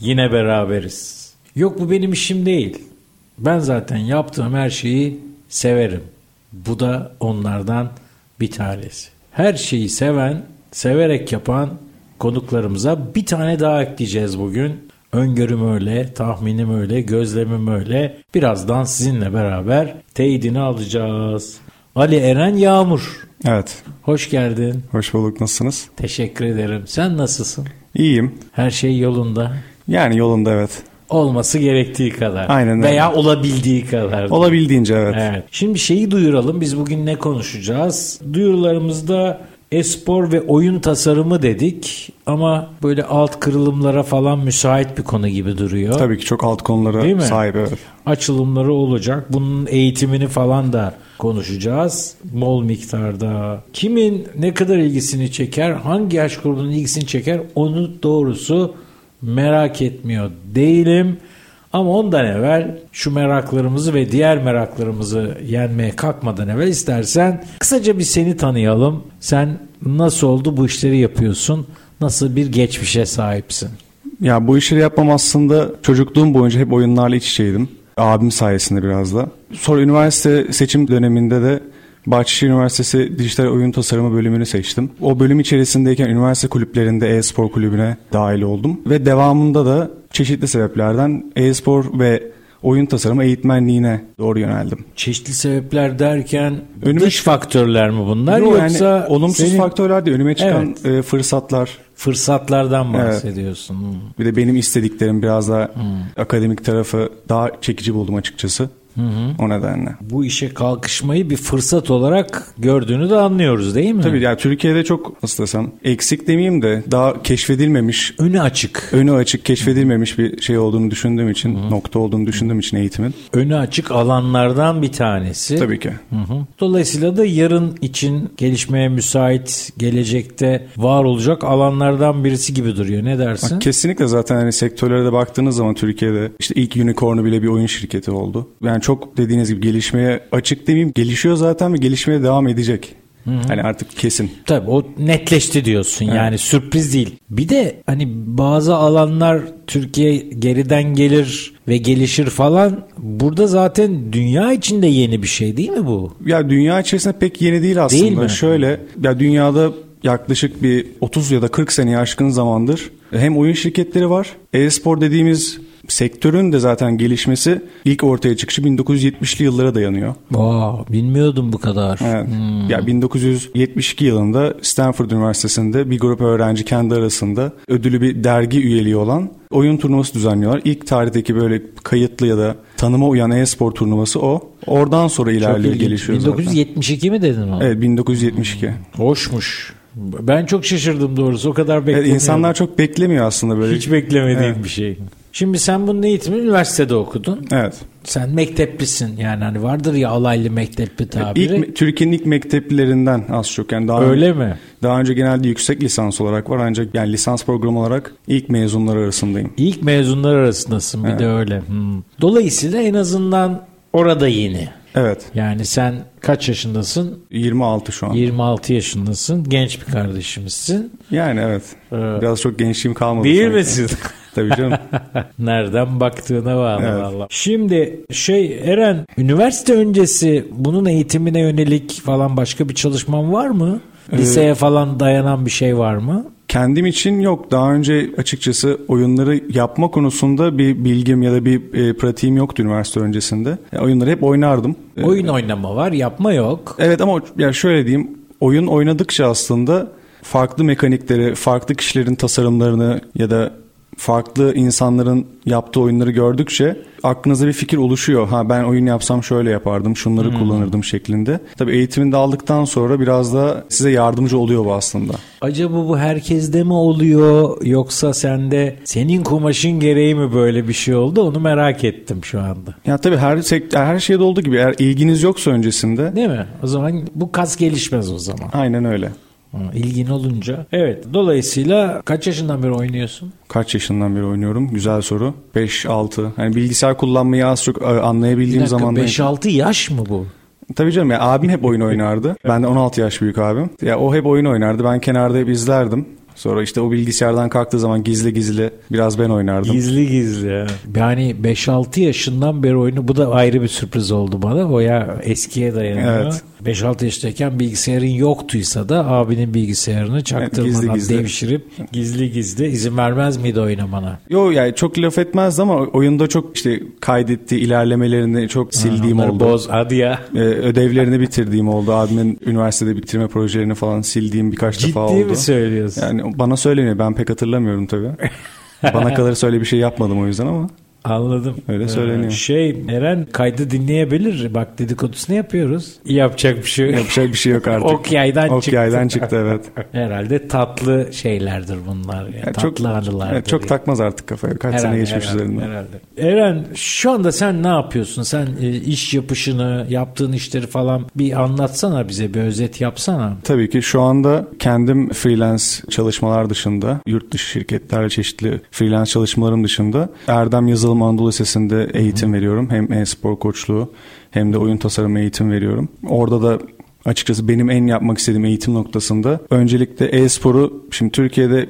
yine beraberiz. Yok bu benim işim değil. Ben zaten yaptığım her şeyi severim. Bu da onlardan bir tanesi. Her şeyi seven, severek yapan konuklarımıza bir tane daha ekleyeceğiz bugün. Öngörüm öyle, tahminim öyle, gözlemim öyle. Birazdan sizinle beraber teyidini alacağız. Ali Eren Yağmur. Evet. Hoş geldin. Hoş bulduk. Nasılsınız? Teşekkür ederim. Sen nasılsın? İyiyim. Her şey yolunda. Yani yolunda evet. Olması gerektiği kadar. Aynen öyle. Veya olabildiği kadar. Olabildiğince evet. Evet. Şimdi şeyi duyuralım. Biz bugün ne konuşacağız? Duyurularımızda espor ve oyun tasarımı dedik ama böyle alt kırılımlara falan müsait bir konu gibi duruyor. Tabii ki çok alt konulara sahip evet. Açılımları olacak. Bunun eğitimini falan da konuşacağız. Bol miktarda. Kimin ne kadar ilgisini çeker, hangi yaş grubunun ilgisini çeker onu doğrusu merak etmiyor değilim. Ama ondan evvel şu meraklarımızı ve diğer meraklarımızı yenmeye kalkmadan evvel istersen kısaca bir seni tanıyalım. Sen nasıl oldu bu işleri yapıyorsun? Nasıl bir geçmişe sahipsin? Ya bu işleri yapmam aslında çocukluğum boyunca hep oyunlarla iç içeydim. Abim sayesinde biraz da. Sonra üniversite seçim döneminde de Bahçeşehir Üniversitesi Dijital Oyun Tasarımı bölümünü seçtim. O bölüm içerisindeyken üniversite kulüplerinde e-spor kulübüne dahil oldum. Ve devamında da çeşitli sebeplerden e-spor ve oyun tasarımı eğitmenliğine doğru yöneldim. Çeşitli sebepler derken Önüme dış faktörler mi bunlar Yo, yoksa yani olumsuz senin faktörler de önüme çıkan e, fırsatlar. fırsatlardan bahsediyorsun? Hmm. Bir de benim istediklerim biraz daha akademik tarafı daha çekici buldum açıkçası. O nedenle. Bu işe kalkışmayı bir fırsat olarak gördüğünü de anlıyoruz değil mi? Tabii yani Türkiye'de çok nasıl desem eksik demeyeyim de daha keşfedilmemiş, Önü açık. önü açık keşfedilmemiş bir şey olduğunu düşündüğüm için, nokta olduğunu düşündüğüm için eğitimin. Önü açık alanlardan bir tanesi. Tabii ki. Hı hı. Dolayısıyla da yarın için gelişmeye müsait, gelecekte var olacak alanlardan birisi gibi duruyor. Ne dersin? Kesinlikle zaten hani sektörlere de baktığınız zaman Türkiye'de işte ilk unicorn'u bile bir oyun şirketi oldu. Yani çok dediğiniz gibi gelişmeye açık demeyeyim gelişiyor zaten ve gelişmeye devam edecek. Hani artık kesin. Tabii o netleşti diyorsun yani sürpriz değil. Bir de hani bazı alanlar Türkiye geriden gelir ve gelişir falan. Burada zaten dünya içinde yeni bir şey değil mi bu? Ya dünya içerisinde pek yeni değil aslında. Değil mi? Şöyle ya dünyada yaklaşık bir 30 ya da 40 sene aşkın zamandır hem oyun şirketleri var. E-spor dediğimiz sektörün de zaten gelişmesi ilk ortaya çıkışı 1970'li yıllara dayanıyor. Aa, bilmiyordum bu kadar. Evet. Ya 1972 yılında Stanford Üniversitesi'nde bir grup öğrenci kendi arasında ödülü bir dergi üyeliği olan oyun turnuvası düzenliyorlar. İlk tarihteki böyle kayıtlı ya da tanıma uyan e-spor turnuvası o. Oradan sonra ilerliyor, gelişiyor zaten. 1972 mi dedin o? Evet 1972. Hoşmuş. Ben çok şaşırdım doğrusu. O kadar Evet, beklemiyordum. insanlar çok beklemiyor aslında böyle. hiç beklemediğim Evet. bir şey. Şimdi sen bunun eğitimini üniversitede okudun. Evet. Sen mekteplisin yani hani vardır ya alaylı mektepli tabiri. İlk Türkiye'nin ilk mekteplilerinden az çok yani daha Öyle mi? Daha önce genelde yüksek lisans olarak var ancak yani lisans programı olarak ilk mezunlar arasındayım. İlk mezunlar arasındasın bir Evet. de öyle. Hmm. Dolayısıyla en azından orada yeni. Evet. Yani sen kaç yaşındasın? 26 şu an. 26 yaşındasın. Genç bir kardeşimizsin. Yani evet. Evet. Biraz çok gençliğim kalmadı. Değil sanki. misin? Tabii canım. Nereden baktığına bağlı Evet. valla. Şimdi şey Eren üniversite öncesi bunun eğitimine yönelik falan başka bir çalışman var mı? Liseye falan dayanan bir şey var mı? Kendim için yok. Daha önce açıkçası oyunları yapma konusunda bir bilgim ya da bir e, pratiğim yoktu üniversite öncesinde. Ya, oyunları hep oynardım. E, Oyun oynama var, yapma yok. Evet ama ya şöyle diyeyim. Oyun oynadıkça aslında farklı mekanikleri, farklı kişilerin tasarımlarını ya da farklı insanların yaptığı oyunları gördükçe aklınıza bir fikir oluşuyor. Ha ben oyun yapsam şöyle yapardım, şunları hmm. kullanırdım şeklinde. Tabii eğitimini de aldıktan sonra biraz da size yardımcı oluyor bu aslında. Acaba bu herkeste mi oluyor yoksa sende senin kumaşın gereği mi böyle bir şey oldu? Onu merak ettim şu anda. Ya tabii her her şeyde olduğu gibi eğer ilginiz yoksa öncesinde. Değil mi? O zaman bu kas gelişmez o zaman. Aynen öyle. İlgin olunca. Evet. Dolayısıyla kaç yaşından beri oynuyorsun? Kaç yaşından beri oynuyorum? Güzel soru. 5-6. Hani bilgisayar kullanmayı az çok e, anlayabildiğim zaman. 5-6 yaş mı bu? Tabii canım ya abim hep oyun oynardı. Ben de 16 yaş büyük abim. Ya o hep oyun oynardı. Ben kenarda hep izlerdim. Sonra işte o bilgisayardan kalktığı zaman gizli gizli biraz ben oynardım. Gizli gizli ya. Yani 5-6 yaşından beri oyunu bu da ayrı bir sürpriz oldu bana. O ya eskiye dayanıyor. Evet. 5-6 yaşındayken bilgisayarın yoktuysa da abinin bilgisayarını çaktırmadan gizli gizli. devşirip gizli gizli izin vermez miydi oynamana? Yo yani çok laf etmezdi ama oyunda çok işte kaydetti ilerlemelerini çok sildiğim ha, oldu. boz hadi ya. Ee, ödevlerini bitirdiğim oldu. Abimin üniversitede bitirme projelerini falan sildiğim birkaç Ciddi defa oldu. Ciddi mi söylüyorsun? Yani bana söyleniyor ben pek hatırlamıyorum tabii. bana kalırsa öyle bir şey yapmadım o yüzden ama. Anladım. Öyle söyleniyor. Ee, şey Eren kaydı dinleyebilir. Bak dedikodusunu yapıyoruz. Yapacak bir şey yok. Yapacak bir şey yok artık. ok yaydan ok çıktı. yaydan çıktı evet. Herhalde tatlı şeylerdir bunlar. Ya. Yani tatlı çok, anılardır. Evet, çok takmaz artık kafaya. Kaç herhalde, sene geçmiş herhalde, üzerinden. Herhalde. Eren şu anda sen ne yapıyorsun? Sen e, iş yapışını, yaptığın işleri falan bir anlatsana bize. Bir özet yapsana. Tabii ki şu anda kendim freelance çalışmalar dışında yurt dışı şirketlerle çeşitli freelance çalışmalarım dışında Erdem Yazılım Anadolu Lisesi'nde eğitim veriyorum. Hem e-spor koçluğu hem de oyun tasarımı eğitim veriyorum. Orada da açıkçası benim en yapmak istediğim eğitim noktasında öncelikle e-sporu şimdi Türkiye'de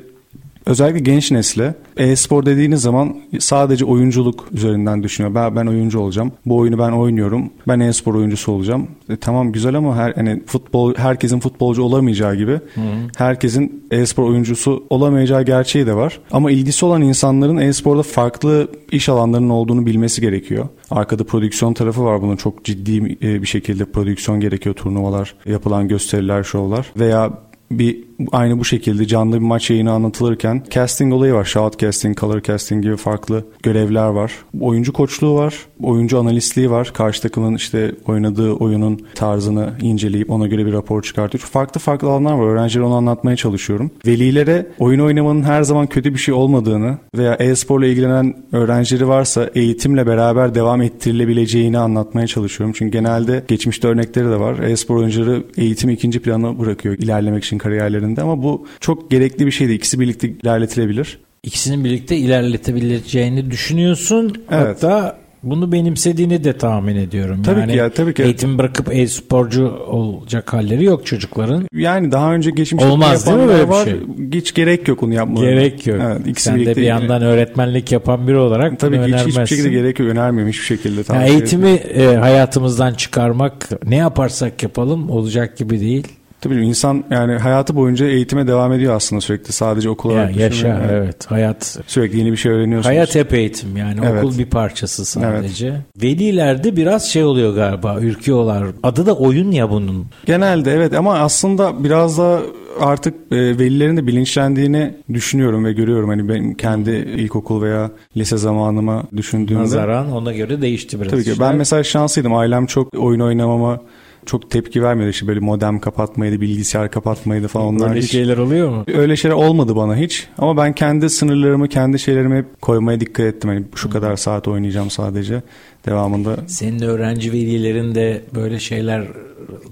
özellikle genç nesle e-spor dediğiniz zaman sadece oyunculuk üzerinden düşünüyor. Ben, ben oyuncu olacağım. Bu oyunu ben oynuyorum. Ben e-spor oyuncusu olacağım. E, tamam güzel ama her hani futbol herkesin futbolcu olamayacağı gibi Hı. herkesin e-spor oyuncusu olamayacağı gerçeği de var. Ama ilgisi olan insanların e-sporda farklı iş alanlarının olduğunu bilmesi gerekiyor. Arkada prodüksiyon tarafı var bunun çok ciddi e, bir şekilde prodüksiyon gerekiyor turnuvalar, yapılan gösteriler, şovlar veya bir aynı bu şekilde canlı bir maç yayını anlatılırken casting olayı var. Shout casting, color casting gibi farklı görevler var. Oyuncu koçluğu var. Oyuncu analistliği var. Karşı takımın işte oynadığı oyunun tarzını inceleyip ona göre bir rapor çıkartıyor. Farklı farklı alanlar var. Öğrencilere onu anlatmaya çalışıyorum. Velilere oyun oynamanın her zaman kötü bir şey olmadığını veya e-sporla ilgilenen öğrencileri varsa eğitimle beraber devam ettirilebileceğini anlatmaya çalışıyorum. Çünkü genelde geçmişte örnekleri de var. E-spor oyuncuları eğitim ikinci plana bırakıyor ilerlemek için kariyerleri üzerinde ama bu çok gerekli bir şeydi. İkisi birlikte ilerletilebilir. İkisinin birlikte ilerletebileceğini düşünüyorsun. Evet. Hatta bunu benimsediğini de tahmin ediyorum. Tabii yani ki ya tabii ki. Eğitim bırakıp e-sporcu olacak halleri yok çocukların. Yani daha önce geçmişte Olmaz değil mi böyle bir şey? Hiç gerek yok onu yapmaları. Gerek yok. Evet, ikisi Sen de bir yandan öğretmenlik yapan biri olarak tabii bunu ki hiç, hiçbir şekilde gerek yok. Önermiyorum hiçbir şekilde. Yani eğitimi e, hayatımızdan çıkarmak ne yaparsak yapalım olacak gibi değil. Tabii insan yani hayatı boyunca eğitime devam ediyor aslında sürekli. Sadece okul olarak ya, Yaşa yani. evet. Hayat sürekli yeni bir şey öğreniyorsunuz. Hayat hep eğitim yani. Evet. Okul bir parçası sadece. Evet. Velilerde biraz şey oluyor galiba. Ürküyorlar. Adı da oyun ya bunun. Genelde evet ama aslında biraz da artık e, velilerin de bilinçlendiğini düşünüyorum ve görüyorum. Hani benim kendi ilkokul veya lise zamanıma düşündüğümde. Nazaran ona göre değişti biraz. Tabii ki. Ben mesela şanslıydım. Ailem çok oyun oynamama çok tepki vermedi. İşte böyle modem kapatmaydı, bilgisayar kapatmaydı falan. Onlar Öyle hiç, şeyler oluyor mu? Öyle şeyler olmadı bana hiç. Ama ben kendi sınırlarımı, kendi şeylerimi hep koymaya dikkat ettim. Hani şu kadar saat oynayacağım sadece devamında. Senin öğrenci velilerin de böyle şeyler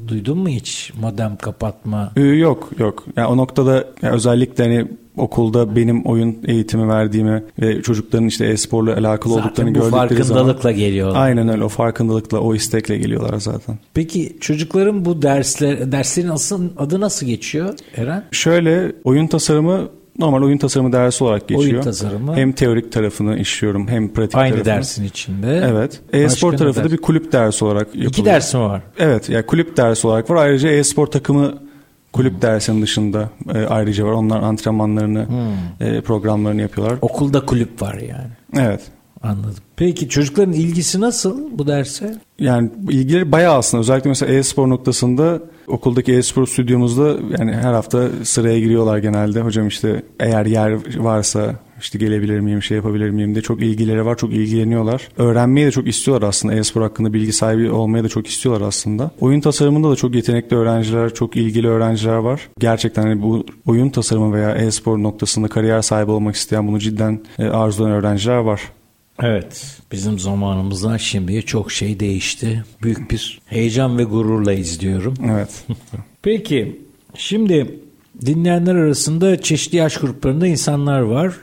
duydun mu hiç? Modem kapatma. Ee, yok yok. Yani o noktada yani özellikle hani okulda benim oyun eğitimi verdiğimi ve çocukların işte e-sporla alakalı zaten olduklarını gördükleri zaman. Zaten bu farkındalıkla geliyorlar. Aynen öyle o farkındalıkla o istekle geliyorlar zaten. Peki çocukların bu dersler derslerin asıl adı nasıl geçiyor Eren? Şöyle oyun tasarımı normal oyun tasarımı dersi olarak geçiyor. Oyun tasarımı. Hem teorik tarafını işliyorum hem pratik Aynı tarafını. dersin içinde. Evet. E-spor tarafı da bir kulüp dersi olarak yapılıyor. İki ders mi var? Evet. Yani kulüp dersi olarak var. Ayrıca e-spor takımı kulüp hmm. dersinin dışında e, ayrıca var. Onlar antrenmanlarını, hmm. e, programlarını yapıyorlar. Okulda kulüp var yani. Evet. Anladım. Peki çocukların ilgisi nasıl bu derse? Yani ilgileri bayağı aslında. Özellikle mesela e-spor noktasında okuldaki e-spor stüdyomuzda yani her hafta sıraya giriyorlar genelde. Hocam işte eğer yer varsa İşte gelebilir miyim, şey yapabilir miyim diye çok ilgileri var, çok ilgileniyorlar. Öğrenmeyi de çok istiyorlar aslında. E-spor hakkında bilgi sahibi olmaya da çok istiyorlar aslında. Oyun tasarımında da çok yetenekli öğrenciler, çok ilgili öğrenciler var. Gerçekten hani bu oyun tasarımı veya e-spor noktasında kariyer sahibi olmak isteyen, bunu cidden e, arzulayan öğrenciler var. Evet. Bizim zamanımızdan şimdiye çok şey değişti. Büyük bir heyecan ve gururla izliyorum. Evet. Peki şimdi dinleyenler arasında çeşitli yaş gruplarında insanlar var.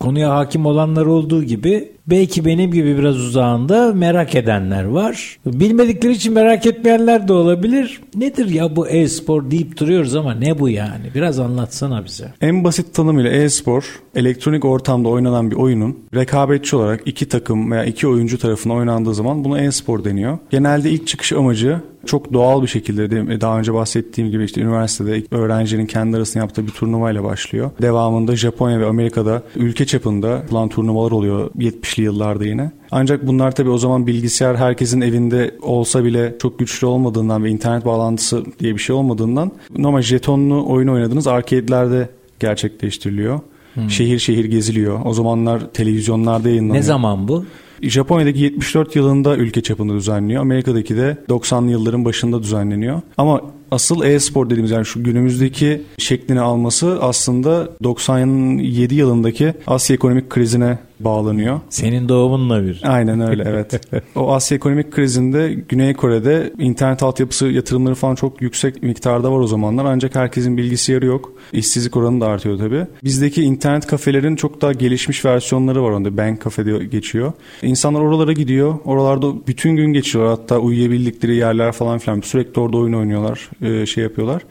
Konuya hakim olanlar olduğu gibi belki benim gibi biraz uzağında merak edenler var. Bilmedikleri için merak etmeyenler de olabilir. Nedir ya bu e-spor deyip duruyoruz ama ne bu yani? Biraz anlatsana bize. En basit tanımıyla e-spor, elektronik ortamda oynanan bir oyunun rekabetçi olarak iki takım veya iki oyuncu tarafından oynandığı zaman buna e-spor deniyor. Genelde ilk çıkış amacı çok doğal bir şekilde daha önce bahsettiğim gibi işte üniversitede öğrencinin kendi arasında yaptığı bir turnuvayla başlıyor. Devamında Japonya ve Amerika'da ülke çapında yapılan turnuvalar oluyor 70'li yıllarda yine. Ancak bunlar tabii o zaman bilgisayar herkesin evinde olsa bile çok güçlü olmadığından ve internet bağlantısı diye bir şey olmadığından normal jetonlu oyun oynadığınız arcade'lerde gerçekleştiriliyor. Hmm. Şehir şehir geziliyor. O zamanlar televizyonlarda yayınlanıyor. Ne zaman bu? Japonya'daki 74 yılında ülke çapında düzenliyor. Amerika'daki de 90'lı yılların başında düzenleniyor. Ama asıl e-spor dediğimiz yani şu günümüzdeki şeklini alması aslında 97 yılındaki Asya ekonomik krizine bağlanıyor. Senin doğumunla bir. Aynen öyle evet. o Asya ekonomik krizinde Güney Kore'de internet altyapısı yatırımları falan çok yüksek miktarda var o zamanlar ancak herkesin bilgisayarı yok. İşsizlik oranı da artıyor tabii. Bizdeki internet kafelerin çok daha gelişmiş versiyonları var onda. Bank kafe diye geçiyor. İnsanlar oralara gidiyor. Oralarda bütün gün geçiyorlar. Hatta uyuyabildikleri yerler falan filan. Sürekli orada oyun oynuyorlar. Şey yapıyorlar.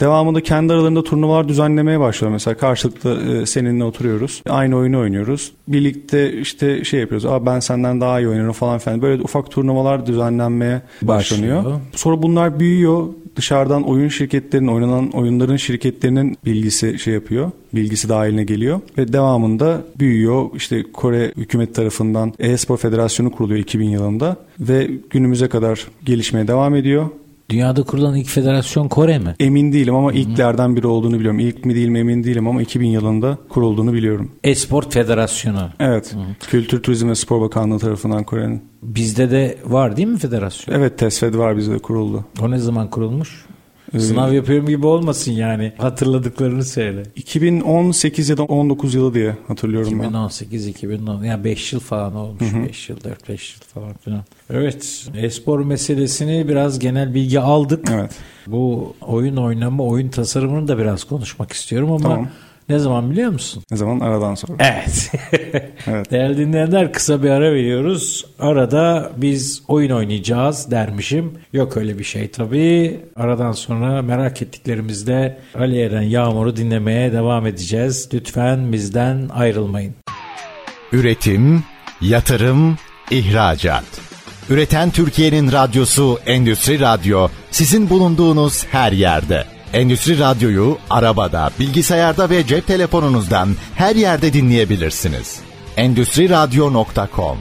Devamında kendi aralarında turnuvalar düzenlemeye başlıyor. Mesela karşılıklı e, seninle oturuyoruz. Aynı oyunu oynuyoruz. Birlikte işte şey yapıyoruz. Aa ben senden daha iyi oynuyorum falan filan. Böyle ufak turnuvalar düzenlenmeye başlanıyor. Başlıyor. Sonra bunlar büyüyor. Dışarıdan oyun şirketlerinin, oynanan oyunların şirketlerinin bilgisi şey yapıyor. Bilgisi dahiline geliyor. Ve devamında büyüyor. İşte Kore hükümet tarafından e-spor federasyonu kuruluyor 2000 yılında. Ve günümüze kadar gelişmeye devam ediyor. Dünyada kurulan ilk federasyon Kore mi? Emin değilim ama ilklerden biri olduğunu biliyorum. İlk mi değil mi emin değilim ama 2000 yılında kurulduğunu biliyorum. Esport Federasyonu. Evet. Hı. Kültür, Turizm ve Spor Bakanlığı tarafından Kore'nin. Bizde de var değil mi federasyon? Evet TESFED var bizde kuruldu. O ne zaman kurulmuş? Ee, Sınav yapıyorum gibi olmasın yani. Hatırladıklarını söyle. 2018 ya da 19 yılı diye hatırlıyorum 2018, ben. 2018, yani 5 yıl falan olmuş. 5 yıl, 4-5 yıl falan filan. Evet. Espor meselesini biraz genel bilgi aldık. Evet. Bu oyun oynama, oyun tasarımını da biraz konuşmak istiyorum ama tamam. Ne zaman biliyor musun? Ne zaman? Aradan sonra. Evet. evet. Değerli dinleyenler kısa bir ara veriyoruz. Arada biz oyun oynayacağız dermişim. Yok öyle bir şey tabii. Aradan sonra merak ettiklerimizde Ali Eren Yağmur'u dinlemeye devam edeceğiz. Lütfen bizden ayrılmayın. Üretim, yatırım, ihracat. Üreten Türkiye'nin radyosu Endüstri Radyo sizin bulunduğunuz her yerde. Endüstri Radyo'yu arabada, bilgisayarda ve cep telefonunuzdan her yerde dinleyebilirsiniz. Endüstri Radyo.com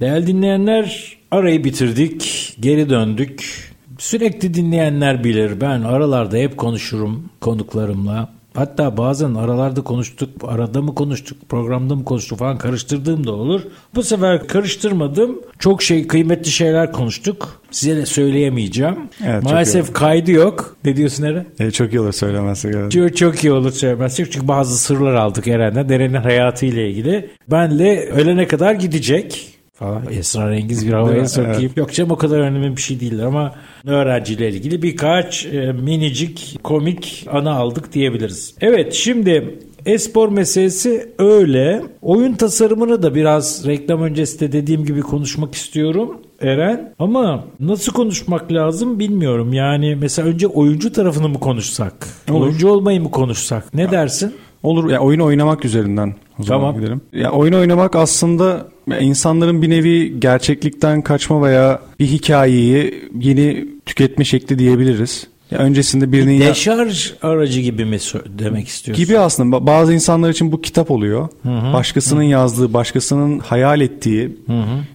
Değerli dinleyenler, arayı bitirdik, geri döndük. Sürekli dinleyenler bilir. Ben aralarda hep konuşurum konuklarımla. Hatta bazen aralarda konuştuk, arada mı konuştuk, programda mı konuştuk falan karıştırdığım da olur. Bu sefer karıştırmadım. Çok şey, kıymetli şeyler konuştuk. Size de söyleyemeyeceğim. Evet, Maalesef kaydı yok. Ne diyorsun Eren? E, çok iyi olur söylemezsek. Evet. Çok, çok iyi olur söylemezsek. Çünkü bazı sırlar aldık Eren'den. Eren'in hayatıyla ilgili. Benle ölene kadar gidecek falan esrarengiz bir havaya sokayım. Evet. Yok canım o kadar önemli bir şey değildir ama öğrenciyle ilgili birkaç e, minicik komik ana aldık diyebiliriz. Evet şimdi Espor meselesi öyle. Oyun tasarımını da biraz reklam öncesi de dediğim gibi konuşmak istiyorum. Eren ama nasıl konuşmak lazım bilmiyorum. Yani mesela önce oyuncu tarafını mı konuşsak? Olur. Oyuncu olmayı mı konuşsak? Ne dersin? Olur. Ya oyun oynamak üzerinden o zaman tamam. gidelim. Ya oyun oynamak aslında insanların bir nevi gerçeklikten kaçma veya bir hikayeyi yeni tüketme şekli diyebiliriz. Ya öncesinde birinin ya- Deşarj aracı gibi mi demek istiyorsun? gibi aslında Ba- bazı insanlar için bu kitap oluyor. Başkasının yazdığı, başkasının hayal ettiği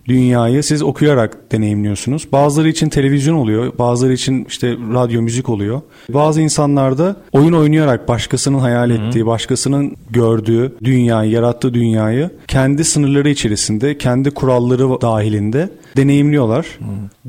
dünyayı siz okuyarak deneyimliyorsunuz. Bazıları için televizyon oluyor, bazıları için işte radyo, müzik oluyor. Bazı insanlar da oyun oynayarak başkasının hayal ettiği, başkasının gördüğü dünyayı, yarattığı dünyayı kendi sınırları içerisinde, kendi kuralları dahilinde deneyimliyorlar.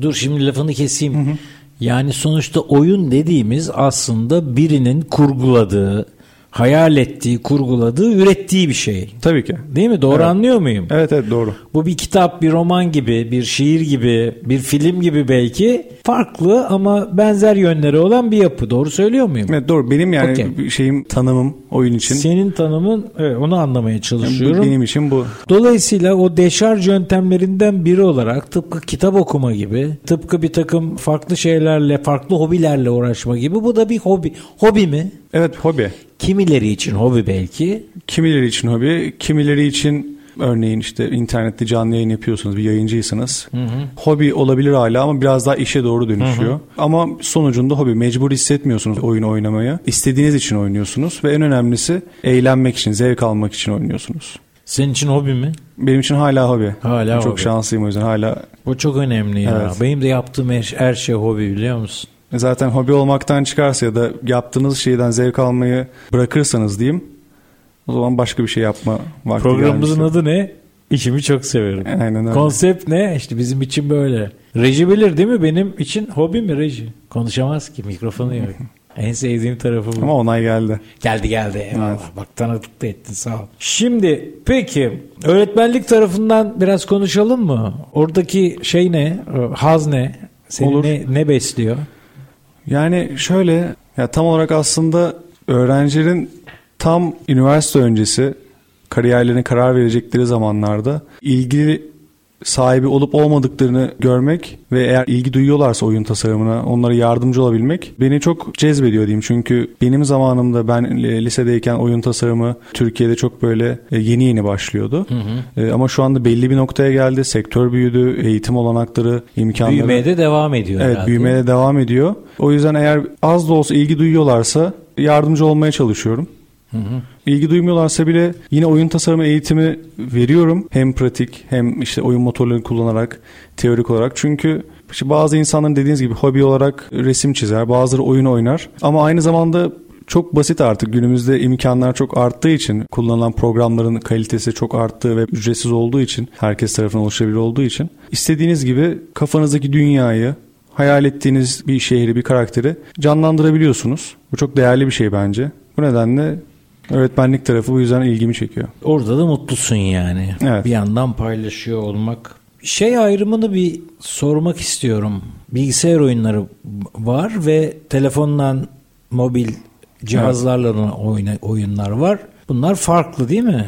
Dur şimdi lafını keseyim. Yani sonuçta oyun dediğimiz aslında birinin kurguladığı, hayal ettiği, kurguladığı, ürettiği bir şey. Tabii ki. Değil mi? Doğru Evet. anlıyor muyum? Evet evet doğru. Bu bir kitap, bir roman gibi, bir şiir gibi, bir film gibi belki farklı ama benzer yönleri olan bir yapı. Doğru söylüyor muyum? Evet doğru. Benim yani bir şeyim tanımım oyun için. Senin tanımın evet, onu anlamaya çalışıyorum. benim için bu. Dolayısıyla o deşarj yöntemlerinden biri olarak tıpkı kitap okuma gibi, tıpkı bir takım farklı şeylerle, farklı hobilerle uğraşma gibi bu da bir hobi. Hobi mi? Evet hobi. Kimileri için hobi belki. Kimileri için hobi, kimileri için örneğin işte internette canlı yayın yapıyorsunuz, bir yayıncıysanız. Hobi olabilir hala ama biraz daha işe doğru dönüşüyor. Ama sonucunda hobi. Mecbur hissetmiyorsunuz oyun oynamaya. İstediğiniz için oynuyorsunuz ve en önemlisi eğlenmek için, zevk almak için oynuyorsunuz. Senin için hobi mi? Benim için hala hobi. Hala Çok hobi. şanslıyım o yüzden hala. Bu çok önemli ya. Evet. Benim de yaptığım her, her şey hobi biliyor musun? Zaten hobi olmaktan çıkarsa ya da yaptığınız şeyden zevk almayı bırakırsanız diyeyim o zaman başka bir şey yapma vakti Programımızın gelmiştir. adı ne? İşimi çok severim. Aynen öyle. Konsept ne? İşte bizim için böyle. Reji bilir değil mi? Benim için hobi mi reji? Konuşamaz ki mikrofonu yok. en sevdiğim tarafı bu. Ama onay geldi. Geldi geldi. Eyvallah. Bak tanıdık da ettin sağ ol. Şimdi peki öğretmenlik tarafından biraz konuşalım mı? Oradaki şey ne? Haz ne? Seni Olur. ne, ne besliyor? Yani şöyle ya tam olarak aslında öğrencilerin tam üniversite öncesi kariyerlerine karar verecekleri zamanlarda ilgili sahibi olup olmadıklarını görmek ve eğer ilgi duyuyorlarsa oyun tasarımına onlara yardımcı olabilmek beni çok cezbediyor diyeyim. Çünkü benim zamanımda ben lisedeyken oyun tasarımı Türkiye'de çok böyle e, yeni yeni başlıyordu. E, Ama şu anda belli bir noktaya geldi. Sektör büyüdü, eğitim olanakları, imkanları. Büyümeye de devam ediyor Evet herhalde. büyümeye de devam ediyor. O yüzden eğer az da olsa ilgi duyuyorlarsa yardımcı olmaya çalışıyorum. İlgi duymuyorlarsa bile yine oyun tasarımı eğitimi veriyorum. Hem pratik hem işte oyun motorlarını kullanarak teorik olarak. Çünkü işte bazı insanların dediğiniz gibi hobi olarak resim çizer, bazıları oyun oynar. Ama aynı zamanda çok basit artık günümüzde imkanlar çok arttığı için kullanılan programların kalitesi çok arttığı ve ücretsiz olduğu için herkes tarafından ulaşılabilir olduğu için istediğiniz gibi kafanızdaki dünyayı hayal ettiğiniz bir şehri bir karakteri canlandırabiliyorsunuz. Bu çok değerli bir şey bence. Bu nedenle öğretmenlik tarafı bu yüzden ilgimi çekiyor. Orada da mutlusun yani. Evet. Bir yandan paylaşıyor olmak. Şey ayrımını bir sormak istiyorum. Bilgisayar oyunları var ve telefondan mobil cihazlarla oyna, oyunlar var. Bunlar farklı değil mi?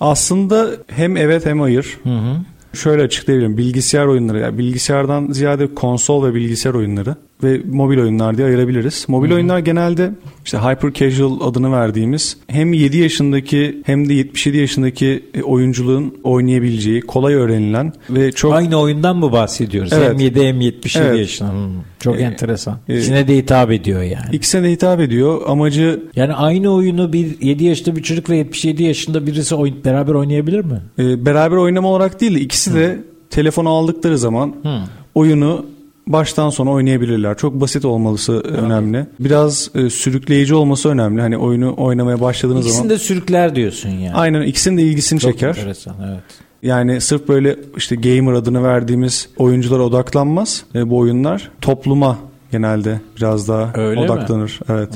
Aslında hem evet hem hayır. Hı hı. Şöyle açıklayabilirim. Bilgisayar oyunları, yani bilgisayardan ziyade konsol ve bilgisayar oyunları ve mobil oyunlar diye ayırabiliriz. Mobil oyunlar genelde işte hyper casual adını verdiğimiz hem 7 yaşındaki hem de 77 yaşındaki e, oyunculuğun oynayabileceği, kolay öğrenilen ve çok Aynı oyundan mı bahsediyoruz? Evet. Hem 7 hem 77 Evet. yaşında. Hmm, Çok Ee, enteresan. e, İkisine de hitap ediyor yani. ikisine de hitap ediyor. Amacı Yani aynı oyunu bir 7 yaşında bir çocuk ve 77 yaşında birisi oyun, beraber oynayabilir mi? e, beraber oynama olarak değil de ikisi de telefonu aldıkları zaman Hı. oyunu baştan sona oynayabilirler. Çok basit olması önemli. Biraz e, sürükleyici olması önemli. Hani oyunu oynamaya başladığınız İkisini zaman de sürükler diyorsun yani. aynen ikisinin de ilgisini Çok çeker. enteresan evet. Yani sırf böyle işte gamer adını verdiğimiz oyunculara odaklanmaz e, bu oyunlar. Topluma genelde biraz daha Öyle mi? Hmm. odaklanır. Evet.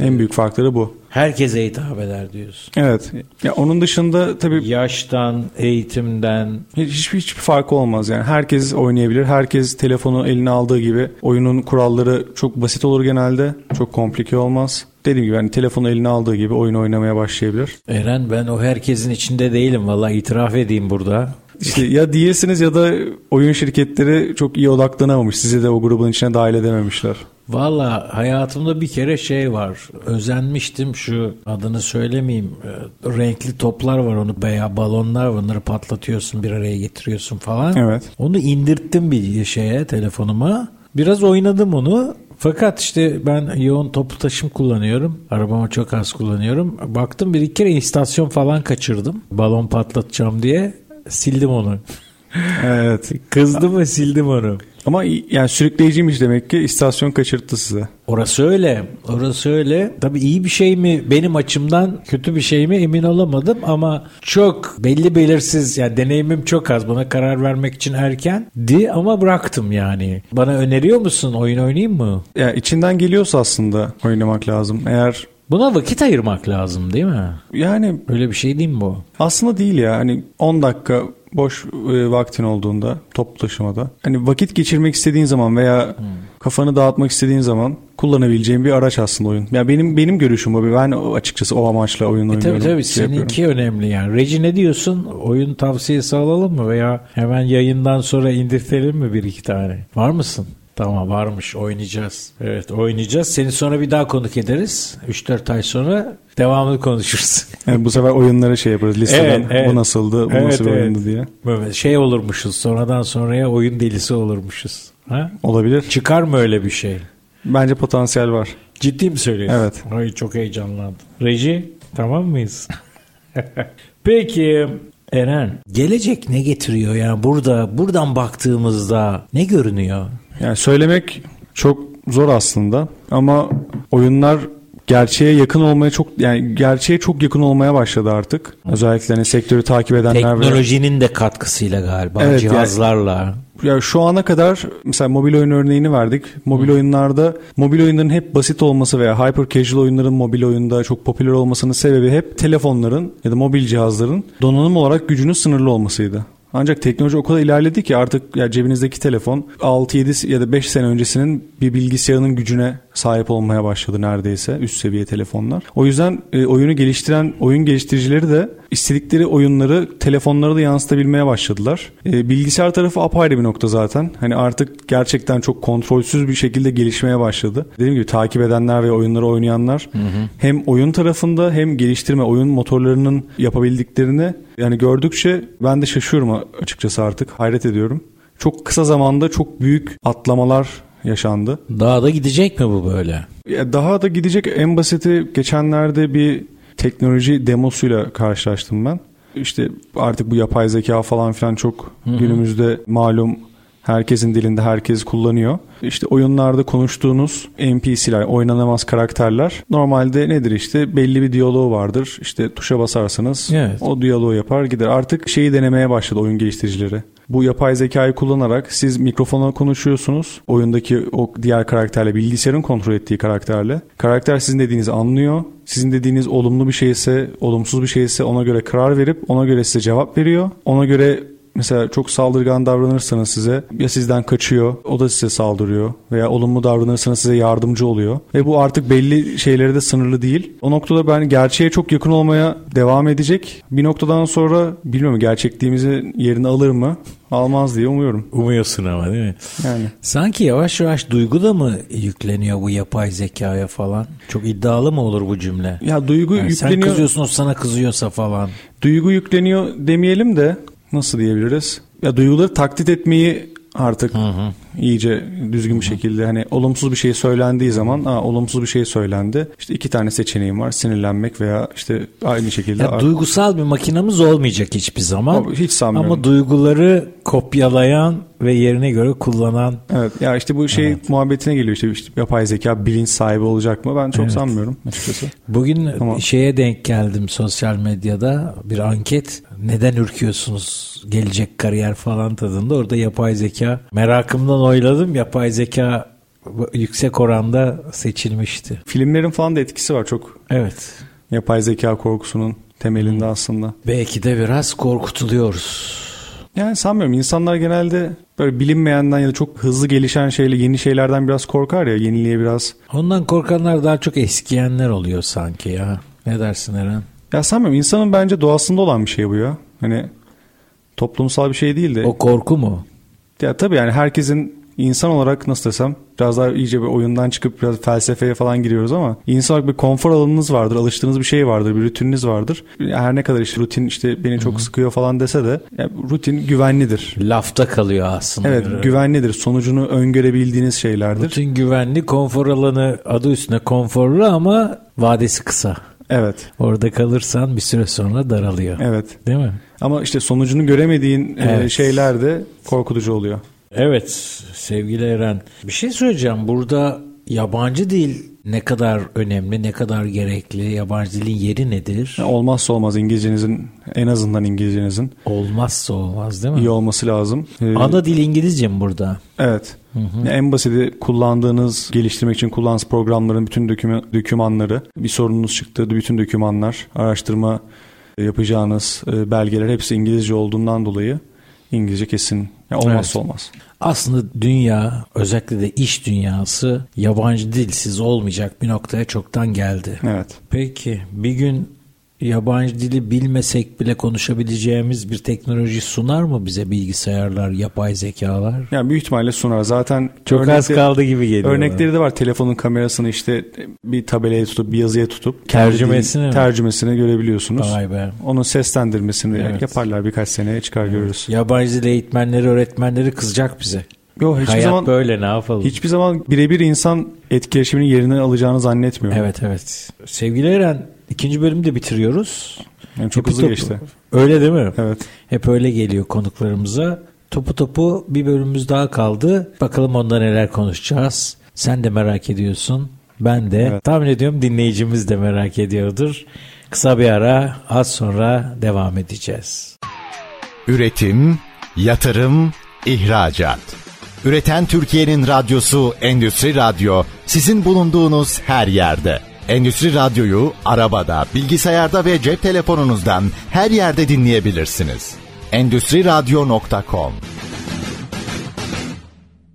En büyük farkları bu. Herkese hitap eder diyorsun. Evet. Ya onun dışında tabii Yaştan, eğitimden, hiç, hiçbir, hiçbir farkı olmaz yani. Herkes oynayabilir. Herkes telefonu eline aldığı gibi oyunun kuralları çok basit olur genelde. Çok komplike olmaz. Dediğim gibi hani telefonu eline aldığı gibi oyun oynamaya başlayabilir. Eren ben o herkesin içinde değilim valla itiraf edeyim burada. İşte ya değilsiniz ya da oyun şirketleri çok iyi odaklanamamış. Sizi de o grubun içine dahil edememişler. Valla hayatımda bir kere şey var. Özenmiştim şu adını söylemeyeyim. e, Renkli toplar var onu veya balonlar var. Onları patlatıyorsun bir araya getiriyorsun falan. Evet. Onu indirttim bir şeye telefonuma. Biraz oynadım onu. Fakat işte ben yoğun toplu taşım kullanıyorum. Arabamı çok az kullanıyorum. Baktım bir iki kere istasyon falan kaçırdım. Balon patlatacağım diye sildim onu. Evet. Kızdım ve sildim onu. Ama yani sürükleyiciymiş demek ki istasyon kaçırttı size. Orası öyle. Orası öyle. Tabii iyi bir şey mi benim açımdan kötü bir şey mi emin olamadım ama çok belli belirsiz yani deneyimim çok az. Buna karar vermek için erkendi ama bıraktım yani. Bana öneriyor musun oyun oynayayım mı? Ya içinden geliyorsa aslında oynamak lazım. Eğer Buna vakit ayırmak lazım değil mi? yani Öyle bir şey değil mi bu? aslında değil ya. Hani 10 dakika boş e, vaktin olduğunda toplu taşımada. Hani vakit geçirmek istediğin zaman veya kafanı dağıtmak istediğin zaman kullanabileceğin bir araç aslında oyun. Ya benim benim görüşüm bu. Ben açıkçası o amaçla oyun E tabii oynuyorum. tabii şey yapıyorum. seninki önemli yani. Reci ne diyorsun? Oyun tavsiyesi alalım mı veya hemen yayından sonra indirtelim mi bir iki tane? Var mısın? Tamam varmış oynayacağız. Evet oynayacağız. Seni sonra bir daha konuk ederiz. 3-4 ay sonra devamını konuşuruz. Yani bu sefer oyunlara şey yaparız listeden. Evet, evet. Bu nasıldı, bu Evet, nasıl evet. oyundu diye. Böyle şey olurmuşuz. Sonradan sonraya oyun delisi olurmuşuz. Ha? Olabilir. Çıkar mı öyle bir şey? Bence potansiyel var. Ciddi mi söylüyorsun? Evet. Ay çok heyecanlandım. Reji tamam mıyız? Peki Eren gelecek ne getiriyor yani burada buradan baktığımızda ne görünüyor? Yani söylemek çok zor aslında ama oyunlar gerçeğe yakın olmaya çok yani gerçeğe çok yakın olmaya başladı artık. Özellikle hani sektörü takip edenler ve Teknolojinin de katkısıyla galiba Evet, cihazlarla. ya şu ana kadar mesela mobil oyun örneğini verdik. Mobil oyunlarda mobil oyunların hep basit olması veya hyper casual oyunların mobil oyunda çok popüler olmasının sebebi hep telefonların ya da mobil cihazların donanım olarak gücünün sınırlı olmasıydı. Ancak teknoloji o kadar ilerledi ki artık ya cebinizdeki telefon 6-7 ya da 5 sene öncesinin bir bilgisayarının gücüne sahip olmaya başladı neredeyse üst seviye telefonlar. O yüzden e, oyunu geliştiren oyun geliştiricileri de istedikleri oyunları telefonlara da yansıtabilmeye başladılar. E, bilgisayar tarafı apayrı bir nokta zaten. Hani artık gerçekten çok kontrolsüz bir şekilde gelişmeye başladı. Dediğim gibi takip edenler ve oyunları oynayanlar hem oyun tarafında hem geliştirme oyun motorlarının yapabildiklerini yani gördükçe ben de şaşıyorum açıkçası artık. Hayret ediyorum. Çok kısa zamanda çok büyük atlamalar yaşandı. Daha da gidecek mi bu böyle? Ya Daha da gidecek en basiti geçenlerde bir teknoloji demosuyla karşılaştım ben. İşte artık bu yapay zeka falan filan çok günümüzde malum herkesin dilinde herkes kullanıyor. İşte oyunlarda konuştuğunuz NPC'ler, oynanamaz karakterler normalde nedir işte belli bir diyaloğu vardır. İşte tuşa basarsanız Evet. o diyaloğu yapar gider. Artık şeyi denemeye başladı oyun geliştiricileri. Bu yapay zekayı kullanarak siz mikrofona konuşuyorsunuz. Oyundaki o diğer karakterle, bilgisayarın kontrol ettiği karakterle. Karakter sizin dediğinizi anlıyor. Sizin dediğiniz olumlu bir şeyse, olumsuz bir şeyse ona göre karar verip ona göre size cevap veriyor. Ona göre Mesela çok saldırgan davranırsanız size ya sizden kaçıyor o da size saldırıyor veya olumlu davranırsanız size yardımcı oluyor. Ve bu artık belli şeylere de sınırlı değil. O noktada ben gerçeğe çok yakın olmaya devam edecek. Bir noktadan sonra bilmiyorum gerçekliğimizin yerini alır mı? Almaz diye umuyorum. Umuyorsun ama değil mi? Yani Sanki yavaş yavaş duygu da mı yükleniyor bu yapay zekaya falan? Çok iddialı mı olur bu cümle? ya duygu Yani sen yükleniyor. kızıyorsun o sana kızıyorsa falan. Duygu yükleniyor demeyelim de nasıl diyebiliriz? Ya duyguları taklit etmeyi artık iyice düzgün bir şekilde hani olumsuz bir şey söylendiği zaman Aa, olumsuz bir şey söylendi. İşte iki tane seçeneğim var. Sinirlenmek veya işte aynı şekilde Ya duygusal bir makinamız olmayacak hiçbir zaman. Hiç sanmıyorum. Ama duyguları kopyalayan ve yerine göre kullanan Evet ya işte bu şey muhabbetine geliyor işte, işte yapay zeka bilinç sahibi olacak mı? Ben çok sanmıyorum açıkçası. Bugün Ama- şeye denk geldim sosyal medyada bir anket. Neden ürküyorsunuz gelecek kariyer falan tadında. Orada yapay zeka merakımdan oyladım. Yapay zeka yüksek oranda seçilmişti. Filmlerin falan da etkisi var çok. Evet. Yapay zeka korkusunun temelinde aslında. Belki de biraz korkutuluyoruz. Yani sanmıyorum. İnsanlar genelde böyle bilinmeyenden ya da çok hızlı gelişen şeyle yeni şeylerden biraz korkar ya. Yeniliğe biraz. Ondan korkanlar daha çok eskiyenler oluyor sanki ya. Ne dersin Eren? Ya sanmıyorum. İnsanın bence doğasında olan bir şey bu ya. Hani toplumsal bir şey değil de. O korku mu? Ya tabii yani herkesin insan olarak nasıl desem biraz daha iyice bir oyundan çıkıp biraz felsefeye falan giriyoruz ama insan olarak bir konfor alanınız vardır, alıştığınız bir şey vardır, bir rutininiz vardır. Her ne kadar işte rutin işte beni çok sıkıyor falan dese de yani rutin güvenlidir. Lafta kalıyor aslında. Evet, güvenlidir. Sonucunu öngörebildiğiniz şeylerdir. Rutin güvenli konfor alanı adı üstünde konforlu ama vadesi kısa. Evet. Orada kalırsan bir süre sonra daralıyor. Evet. Değil mi? Ama işte sonucunu göremediğin e, Evet. şeyler de korkutucu oluyor. Evet sevgili Eren. Bir şey söyleyeceğim. Burada yabancı dil ne kadar önemli, ne kadar gerekli? Yabancı dilin yeri nedir? Olmazsa olmaz İngilizcenizin en azından İngilizcenizin Olmazsa olmaz değil mi? iyi olması lazım. Ee, Ana dil İngilizce mi burada? Evet. Yani En basiti kullandığınız, geliştirmek için kullandığınız programların bütün döküman, dokümanları, bir sorununuz çıktı, bütün dokümanlar, araştırma yapacağınız e, belgeler hepsi İngilizce olduğundan dolayı İngilizce kesin yani olmazsa Evet. olmaz. Aslında dünya özellikle de iş dünyası yabancı dilsiz olmayacak bir noktaya çoktan geldi. Evet. Peki bir gün yabancı dili bilmesek bile konuşabileceğimiz bir teknoloji sunar mı bize bilgisayarlar, yapay zekalar? Yani büyük ihtimalle sunar. Zaten Çok az örnekte- kaldı gibi geliyor. bana. Örnekleri de var. Telefonun kamerasını işte bir tabelaya tutup bir yazıya tutup Tercümesini mi? tercümesini görebiliyorsunuz. Vay be. Onun seslendirmesini Evet. yaparlar birkaç seneye çıkar görürüz. Yabancı dil eğitmenleri, öğretmenleri kızacak bize. Yok hiçbir Hayat zaman böyle ne yapalım? hiçbir zaman birebir insan etkileşiminin yerinden alacağını zannetmiyorum. Evet evet. Sevgili Eren ikinci bölümü de bitiriyoruz. Yani çok Hepi hızlı topu. geçti. Öyle değil mi? Evet. Hep öyle geliyor konuklarımıza. Topu topu bir bölümümüz daha kaldı. Bakalım onda neler konuşacağız. Sen de merak ediyorsun. Ben de. Evet. Tahmin ediyorum dinleyicimiz de merak ediyordur. Kısa bir ara az sonra devam edeceğiz. Üretim, yatırım, ihracat. Üreten Türkiye'nin radyosu Endüstri Radyo sizin bulunduğunuz her yerde. Endüstri Radyo'yu arabada, bilgisayarda ve cep telefonunuzdan her yerde dinleyebilirsiniz. Endüstri Radyo.com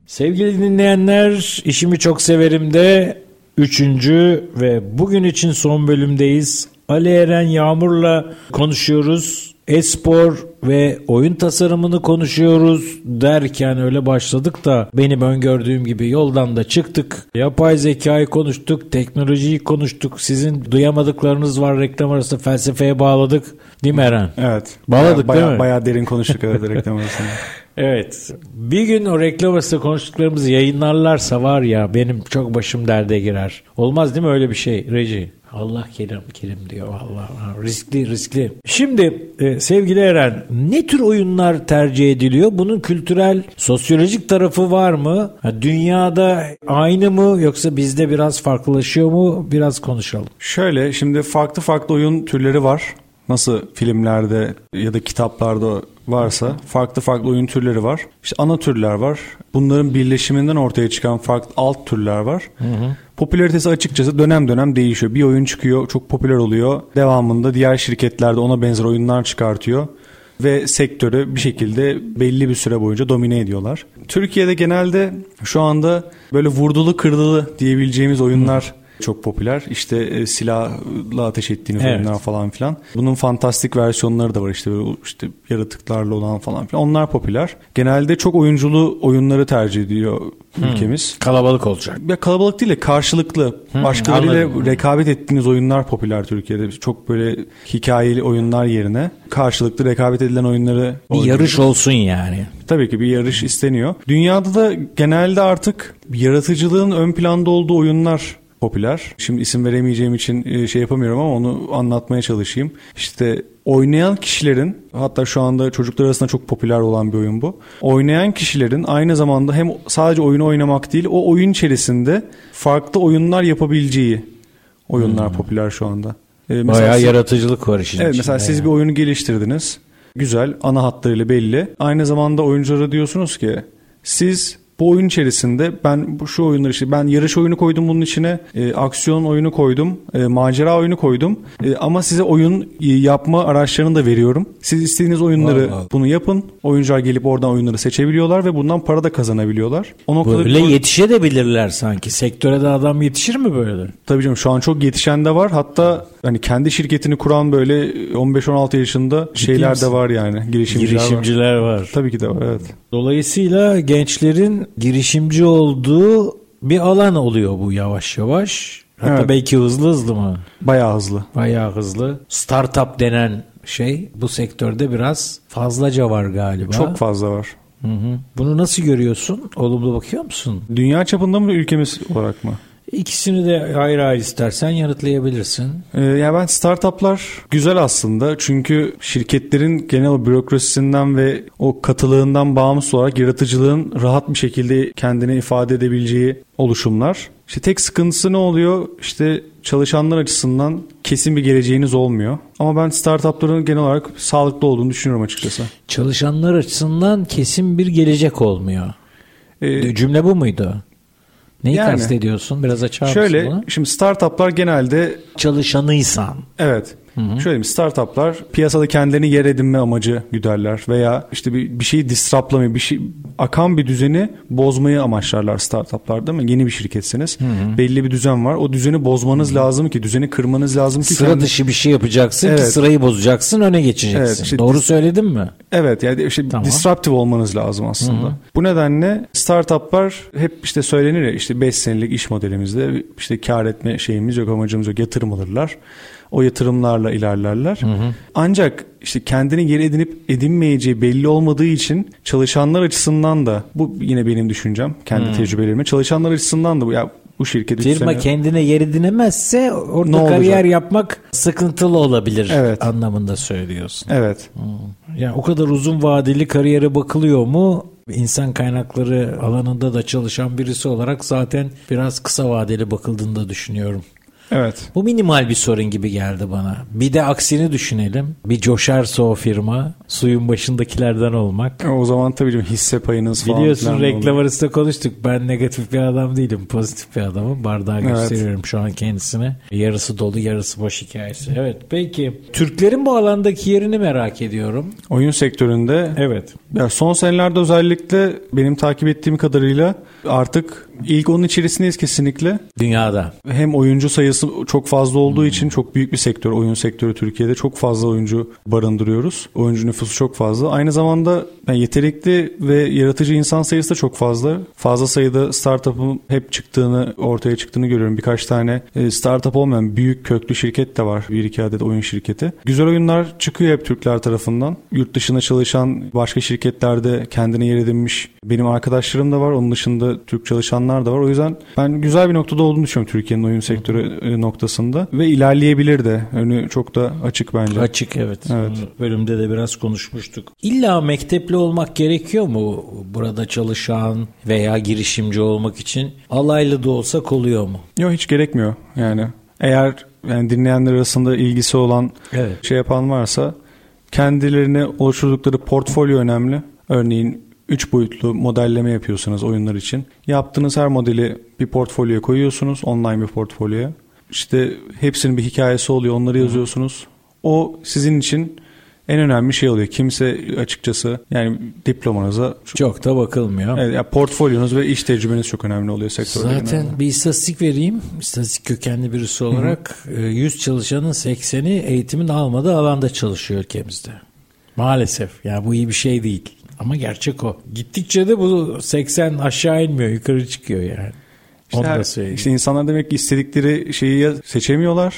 Sevgili dinleyenler, işimi çok severim de üçüncü ve bugün için son bölümdeyiz. Ali Eren Yağmur'la konuşuyoruz. Espor ve oyun tasarımını konuşuyoruz derken öyle başladık da benim öngördüğüm gibi yoldan da çıktık. Yapay zekayı konuştuk, teknolojiyi konuştuk. Sizin duyamadıklarınız var reklam arası felsefeye bağladık. Değil mi Eren? Evet. Bağladık bayağı, değil mi? Bayağı derin konuştuk evet reklam arasında. Evet. Bir gün o reklam arasında konuştuklarımızı yayınlarlarsa var ya benim çok başım derde girer. Olmaz değil mi öyle bir şey Reji? Allah kerim kerim diyor Allah riskli riskli. Şimdi e, sevgili Eren ne tür oyunlar tercih ediliyor? Bunun kültürel sosyolojik tarafı var mı? Ha, dünyada aynı mı yoksa bizde biraz farklılaşıyor mu? Biraz konuşalım. Şöyle şimdi farklı farklı oyun türleri var. Nasıl filmlerde ya da kitaplarda varsa farklı farklı oyun türleri var. İşte ana türler var. Bunların birleşiminden ortaya çıkan farklı alt türler var. Popülaritesi açıkçası dönem dönem değişiyor. Bir oyun çıkıyor, çok popüler oluyor. Devamında diğer şirketler de ona benzer oyunlar çıkartıyor ve sektörü bir şekilde belli bir süre boyunca domine ediyorlar. Türkiye'de genelde şu anda böyle vurdulu kırdılı diyebileceğimiz oyunlar çok popüler. İşte e, silahla ateş ettiğiniz Evet. oyunlar falan filan. Bunun fantastik versiyonları da var işte böyle işte yaratıklarla olan falan filan. Onlar popüler. Genelde çok oyunculu oyunları tercih ediyor ülkemiz. Kalabalık olacak. Ya kalabalık değil de karşılıklı başkalarıyla anladım. rekabet ettiğiniz oyunlar popüler Türkiye'de. Çok böyle hikayeli oyunlar yerine karşılıklı rekabet edilen oyunları Bir yarış olsun yani. Tabii ki bir yarış isteniyor. Dünyada da genelde artık yaratıcılığın ön planda olduğu oyunlar popüler. Şimdi isim veremeyeceğim için e, şey yapamıyorum ama onu anlatmaya çalışayım. İşte oynayan kişilerin hatta şu anda çocuklar arasında çok popüler olan bir oyun bu. Oynayan kişilerin aynı zamanda hem sadece oyunu oynamak değil o oyun içerisinde farklı oyunlar yapabileceği oyunlar popüler şu anda. E, mesela Bayağı siz- yaratıcılık var işin Evet içinde mesela siz yani. bir oyunu geliştirdiniz. Güzel ana hatlarıyla belli. Aynı zamanda oyunculara diyorsunuz ki siz bu oyun içerisinde ben bu şu oyunları işte ben yarış oyunu koydum bunun içine, e, aksiyon oyunu koydum, e, macera oyunu koydum. E, ama size oyun e, yapma araçlarını da veriyorum. Siz istediğiniz oyunları Vallahi. bunu yapın. Oyuncular gelip oradan oyunları seçebiliyorlar ve bundan para da kazanabiliyorlar. O noktada Böyle bir- yetişebilirler sanki. Sektöre de adam yetişir mi böyle? Tabii canım şu an çok yetişen de var. Hatta hani kendi şirketini kuran böyle 15-16 yaşında şeyler misin? de var yani. Girişimciler, var. Girişimciler var. Tabii ki de var evet. Dolayısıyla gençlerin girişimci olduğu bir alan oluyor bu yavaş yavaş. Hatta Evet. belki hızlı hızlı mı? Bayağı hızlı. Bayağı hızlı. Startup denen şey bu sektörde biraz fazlaca var galiba. Çok fazla var. Hı hı. Bunu nasıl görüyorsun? Olumlu bakıyor musun? Dünya çapında mı ülkemiz olarak mı? İkisini de ayrı ayrı istersen yanıtlayabilirsin. Ee, ya ben startuplar güzel aslında çünkü şirketlerin genel bürokrasisinden ve o katılığından bağımsız olarak yaratıcılığın rahat bir şekilde kendini ifade edebileceği oluşumlar. İşte tek sıkıntısı ne oluyor? İşte çalışanlar açısından kesin bir geleceğiniz olmuyor. Ama ben startupların genel olarak sağlıklı olduğunu düşünüyorum açıkçası. Çalışanlar açısından kesin bir gelecek olmuyor. Ee, Cümle bu muydu? Neyi Yani. kastediyorsun? Biraz açar mısın şöyle bunu? şimdi startuplar genelde Çalışanıysan. Evet. Şöyle diyeyim, startuplar piyasada kendilerini yer edinme amacı güderler veya işte bir, bir şeyi disruptlamayı, bir şey akan bir düzeni bozmayı amaçlarlar startuplar değil mi? Yeni bir şirketsiniz. Belli bir düzen var. O düzeni bozmanız lazım ki, düzeni kırmanız lazım ki. Sıra kendi- dışı bir şey yapacaksın ki Evet. sırayı bozacaksın öne geçeceksin. Evet, işte Doğru dis- söyledim mi? Evet yani işte Tamam. disruptive olmanız lazım aslında. Bu nedenle startuplar hep işte söylenir ya işte 5 senelik iş modelimizde işte kar etme şeyimiz yok amacımız yok yatırım alırlar. O yatırımlarla ilerlerler. Ancak işte kendini yer edinip edinmeyeceği belli olmadığı için çalışanlar açısından da bu yine benim düşüncem kendi tecrübelerime. Çalışanlar açısından da bu ya bu şirket Firma sene- kendine yer edinemezse orada Ne olacak? kariyer yapmak sıkıntılı olabilir Evet. anlamında söylüyorsun. Evet. Yani o kadar uzun vadeli kariyere bakılıyor mu? İnsan kaynakları alanında da çalışan birisi olarak zaten biraz kısa vadeli bakıldığını da düşünüyorum. Evet. Bu minimal bir sorun gibi geldi bana. Bir de aksini düşünelim. Bir coşarsa o firma suyun başındakilerden olmak. O zaman tabii canım hisse payınız falan. Biliyorsun reklam olur. arasında konuştuk. Ben negatif bir adam değilim. Pozitif bir adamım. Bardağı Evet. gösteriyorum şu an kendisine. Yarısı dolu yarısı boş hikayesi. Evet peki. Türklerin bu alandaki yerini merak ediyorum. Oyun sektöründe Evet. Ya son senelerde özellikle benim takip ettiğim kadarıyla artık ilk onun içerisindeyiz kesinlikle. Dünyada. Hem oyuncu sayısı çok fazla olduğu için çok büyük bir sektör oyun sektörü Türkiye'de çok fazla oyuncu barındırıyoruz. Oyuncu nüfusu çok fazla. Aynı zamanda yani yetenekli ve yaratıcı insan sayısı da çok fazla. Fazla sayıda startup'ın hep çıktığını ortaya çıktığını görüyorum. Birkaç tane e, startup olmayan büyük köklü şirket de var. Bir iki adet oyun şirketi. Güzel oyunlar çıkıyor hep Türkler tarafından. Yurt dışında çalışan başka şirketlerde kendine yer edinmiş benim arkadaşlarım da var. Onun dışında Türk çalışanlar da var. O yüzden ben güzel bir noktada olduğunu düşünüyorum Türkiye'nin oyun sektörü e, noktasında. Ve ilerleyebilir de. Önü çok da açık bence. Açık evet. Evet. Bölümde de biraz konuşmuştuk. İlla mektepli olmak gerekiyor mu burada çalışan veya girişimci olmak için? Alaylı da olsak oluyor mu? Yok hiç gerekmiyor yani. Eğer yani dinleyenler arasında ilgisi olan Evet. şey yapan varsa kendilerine oluşturdukları portfolyo önemli. Örneğin 3 boyutlu modelleme yapıyorsunuz oyunlar için. Yaptığınız her modeli bir portfolyoya koyuyorsunuz. Online bir portfolyoya. İşte hepsinin bir hikayesi oluyor. Onları yazıyorsunuz. O sizin için en önemli şey oluyor. Kimse açıkçası yani diplomanıza Çok da bakılmıyor. Evet, ya portfolyonuz ve iş tecrübeniz çok önemli oluyor sektörde. Zaten genelde. bir istatistik vereyim. İstatistik kökenli birisi olarak e, 100 çalışanın 80'i eğitimin almadığı alanda çalışıyor ülkemizde. Maalesef. Yani bu iyi bir şey değil. Ama gerçek o. Gittikçe de bu 80 aşağı inmiyor. Yukarı çıkıyor yani. İşte, her- işte insanlar demek ki istedikleri şeyi seçemiyorlar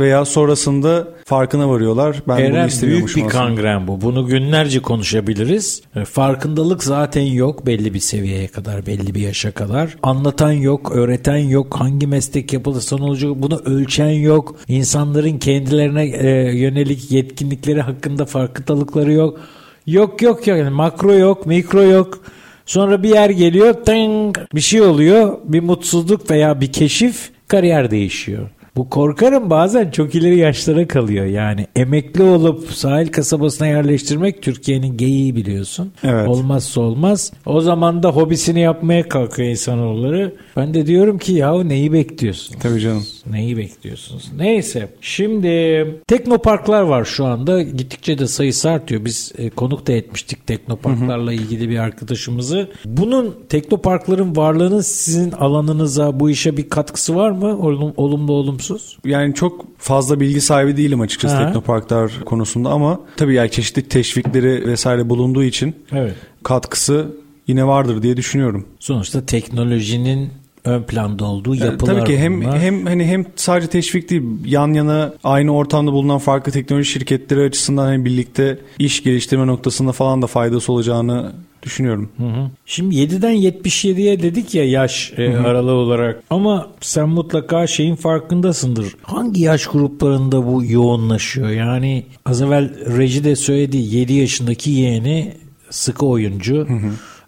veya sonrasında farkına varıyorlar. Ben bunu Eren büyük istemiyormuşum bir aslında. kangren bu. Bunu günlerce konuşabiliriz. E, Farkındalık zaten yok belli bir seviyeye kadar, belli bir yaşa kadar. Anlatan yok, öğreten yok. Hangi meslek yapılırsa ne olacak bunu ölçen yok. İnsanların kendilerine e, yönelik yetkinlikleri hakkında farkındalıkları yok. Yok yok yok. Yani makro yok, mikro yok. Sonra bir yer geliyor, tang, bir şey oluyor, bir mutsuzluk veya bir keşif, kariyer değişiyor. Bu korkarım bazen çok ileri yaşlara kalıyor yani. Emekli olup sahil kasabasına yerleştirmek Türkiye'nin geyiği biliyorsun. Evet. Olmazsa olmaz. O zaman da hobisini yapmaya kalkıyor insanoğulları. Ben de diyorum ki yahu neyi bekliyorsun? Tabii canım. Neyi bekliyorsunuz? Neyse. Şimdi teknoparklar var şu anda. Gittikçe de sayısı artıyor. Biz e, konuk da etmiştik teknoparklarla ilgili bir arkadaşımızı. Bunun teknoparkların varlığının sizin alanınıza bu işe bir katkısı var mı? Olum- olumlu olumsuz. Sonsuz? Yani çok fazla bilgi sahibi değilim açıkçası Ha. teknoparklar konusunda ama tabii yani çeşitli teşvikleri vesaire bulunduğu için Evet. katkısı yine vardır diye düşünüyorum. Sonuçta teknolojinin ön planda olduğu Yani yapılar tabii ki hem bunlar. hem hani hem sadece teşvik değil yan yana aynı ortamda bulunan farklı teknoloji şirketleri açısından hani birlikte iş geliştirme noktasında falan da faydası olacağını düşünüyorum. Hı hı. Şimdi 7'den 77'ye dedik ya yaş e, aralığı olarak ama sen mutlaka şeyin farkındasındır. Hangi yaş gruplarında bu yoğunlaşıyor? Yani az evvel Reji de söyledi 7 yaşındaki yeğeni sıkı oyuncu.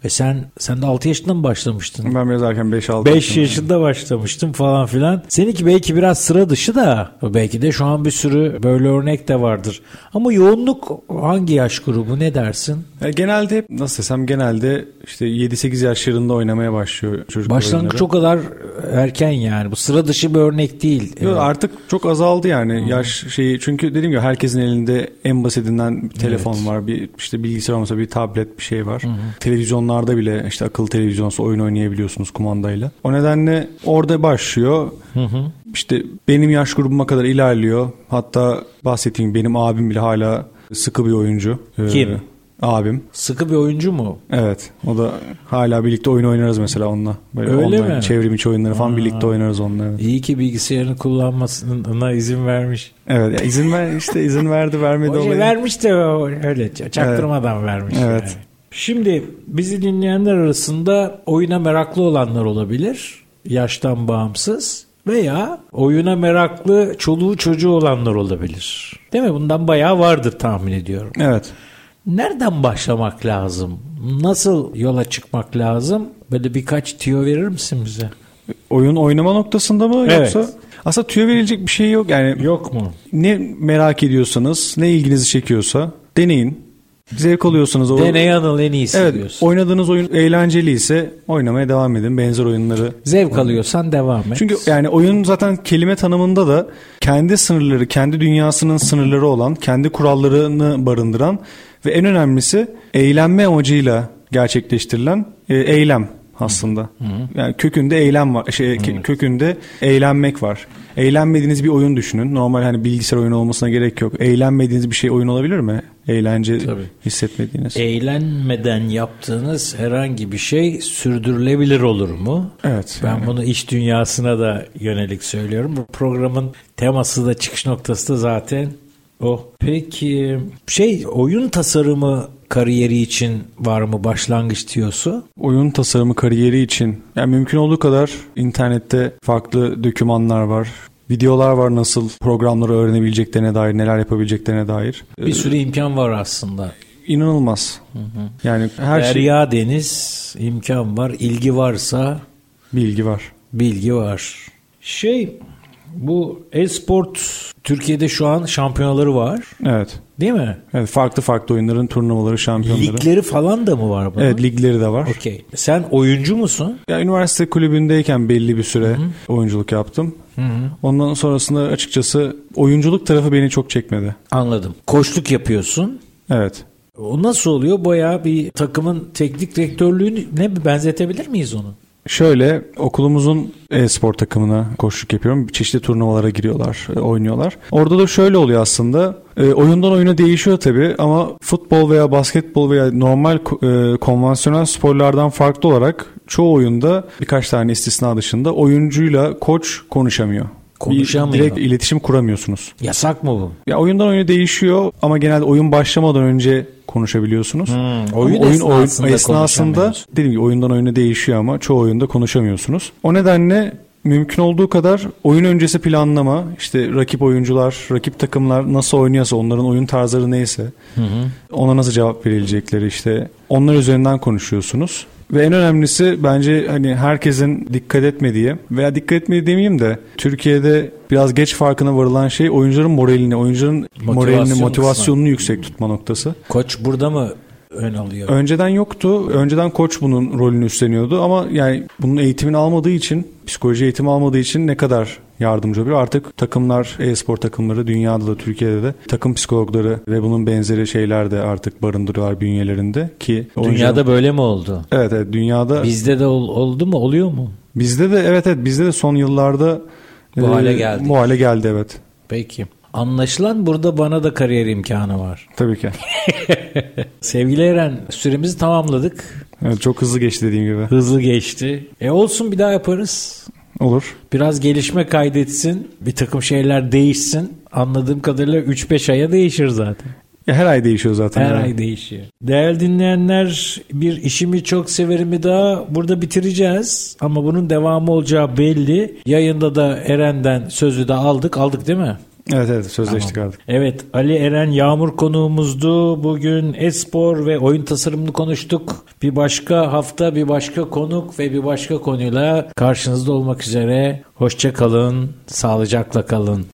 E sen sen de 6 yaşında mı başlamıştın? Ben biraz erken 5-6 5 yaşında başlamıştım falan filan. Seninki belki biraz sıra dışı da belki de şu an bir sürü böyle örnek de vardır. Ama yoğunluk hangi yaş grubu ne dersin? Ya genelde hep nasıl desem genelde işte 7-8 yaşlarında oynamaya başlıyor çocuklar Başlangıç o kadar erken yani. Bu sıra dışı bir örnek değil. Yok, Evet. artık çok azaldı yani yaş şeyi çünkü dediğim gibi herkesin elinde en basitinden bir telefon Evet. var bir işte bilgisayar olmasa bir tablet bir şey var. Televizyonlarda bile işte akıllı televizyonsa oyun oynayabiliyorsunuz kumandayla. O nedenle orada başlıyor. İşte benim yaş grubuma kadar ilerliyor. Hatta bahsettiğim benim abim bile hala sıkı bir oyuncu. Ee, Kim? Abim. Sıkı bir oyuncu mu? Evet. O da hala birlikte oyun oynarız mesela onunla. Böyle Öyle online, mi? Çevrim içi oyunları falan birlikte oynarız onunla. Evet. İyi ki bilgisayarını kullanmasına izin vermiş. Evet ya izin ver işte izin verdi vermedi olayı. vermiş de öyle çaktırmadan vermiş. Evet. yani. Şimdi bizi dinleyenler arasında oyuna meraklı olanlar olabilir. Yaştan bağımsız. Veya oyuna meraklı çoluğu çocuğu olanlar olabilir. Değil mi? Bundan bayağı vardır tahmin ediyorum. Evet. Nereden başlamak lazım? Nasıl yola çıkmak lazım? Böyle birkaç tüyo verir misin bize? Oyun oynama noktasında mı Evet. yoksa aslında tüyo verilecek bir şey yok yani Yok mu? ne merak ediyorsanız ne ilginizi çekiyorsa deneyin. Zevk alıyorsanız o Deney anıl en iyisi Evet, diyorsun. oynadığınız oyun eğlenceli ise oynamaya devam edin. Benzer oyunları Zevk alıyorsan devam et. Çünkü yani oyun zaten kelime tanımında da kendi sınırları, kendi dünyasının sınırları olan, kendi kurallarını barındıran ve en önemlisi eğlenme amacıyla gerçekleştirilen e, eylem aslında. Yani kökünde eylem var, şey ke- kökünde eğlenmek var. Eğlenmediğiniz bir oyun düşünün. Normal hani bilgisayar oyunu olmasına gerek yok. Eğlenmediğiniz bir şey oyun olabilir mi? Eğlence Tabii. hissetmediğiniz. Eğlenmeden yaptığınız herhangi bir şey sürdürülebilir olur mu? Evet. Ben yani. bunu iş dünyasına da yönelik söylüyorum. Bu programın teması da çıkış noktası da zaten o. Peki şey oyun tasarımı kariyeri için var mı başlangıç tiyosu? oyun tasarımı kariyeri için yani mümkün olduğu kadar internette farklı dokümanlar var. Videolar var nasıl programları öğrenebileceklerine dair, neler yapabileceklerine dair. Bir sürü imkan var aslında. İnanılmaz. Yani her şey Derya deniz imkan var. ilgi varsa bilgi var. bilgi var. Şey bu e-sport Türkiye'de şu an şampiyonaları var. Evet. Değil mi? Evet farklı farklı oyunların turnuvaları, şampiyonları. Ligleri falan da mı var bunun? Evet ligleri de var. Okey. Sen oyuncu musun? Ya, üniversite kulübündeyken belli bir süre oyunculuk yaptım. Ondan sonrasında açıkçası oyunculuk tarafı beni çok çekmedi. Anladım. Koçluk yapıyorsun. Evet. O nasıl oluyor? Bayağı bir takımın teknik direktörlüğünü ne benzetebilir miyiz onu? Şöyle okulumuzun e-spor takımına koşuk yapıyorum. Çeşitli turnuvalara giriyorlar, e, oynuyorlar. Orada da şöyle oluyor aslında. E, oyundan oyuna değişiyor tabii ama futbol veya basketbol veya normal e, konvansiyonel sporlardan farklı olarak çoğu oyunda birkaç tane istisna dışında oyuncuyla koç konuşamıyor. Konuşamıyor. Direkt iletişim kuramıyorsunuz. Yasak mı bu? Ya oyundan oyuna değişiyor ama genelde oyun başlamadan önce konuşabiliyorsunuz. oyun Ama oyun esnasında esnasında konuşamıyoruz. dediğim gibi oyundan oyuna değişiyor ama çoğu oyunda konuşamıyorsunuz. O nedenle mümkün olduğu kadar oyun öncesi planlama, işte rakip oyuncular, rakip takımlar nasıl oynuyorsa, onların oyun tarzları neyse, ona nasıl cevap verilecekleri işte onlar üzerinden konuşuyorsunuz. Ve en önemlisi bence hani herkesin dikkat etmediği veya dikkat etmediği demeyeyim de Türkiye'de biraz geç farkına varılan şey oyuncuların moralini, oyuncuların moralini, Motivasyon motivasyonunu yüksek tutma noktası. Koç burada mı ön alıyor? Önceden yoktu. Önceden koç bunun rolünü üstleniyordu ama yani bunun eğitimini almadığı için, psikoloji eğitimi almadığı için ne kadar yardımcı oluyor? Artık takımlar, e-spor takımları dünyada da Türkiye'de de takım psikologları ve bunun benzeri şeyler de artık barındırıyorlar bünyelerinde ki Dünyada böyle mi oldu? Evet evet dünyada Bizde de ol- oldu mu? Oluyor mu? bizde de evet evet bizde de son yıllarda Bu hale geldik. Bu hale geldi evet. Peki. Anlaşılan burada bana da kariyer imkanı var. Tabii ki. Sevgili Eren süremizi tamamladık. Evet, çok hızlı geçti dediğim gibi. Hızlı geçti. E olsun bir daha yaparız. Olur. Biraz gelişme kaydetsin. Bir takım şeyler değişsin. Anladığım kadarıyla 3-5 aya değişir zaten. Her ay değişiyor zaten. Her yani. ay değişiyor. Değerli dinleyenler bir işimi çok severimi daha burada bitireceğiz. Ama bunun devamı olacağı belli. Yayında da Eren'den sözü de aldık. Aldık değil mi? Evet evet sözleştik artık. Evet Ali Eren Yağmur konuğumuzdu. Bugün espor ve oyun tasarımını konuştuk. Bir başka hafta bir başka konuk ve bir başka konuyla karşınızda olmak üzere. Hoşça kalın, sağlıcakla kalın.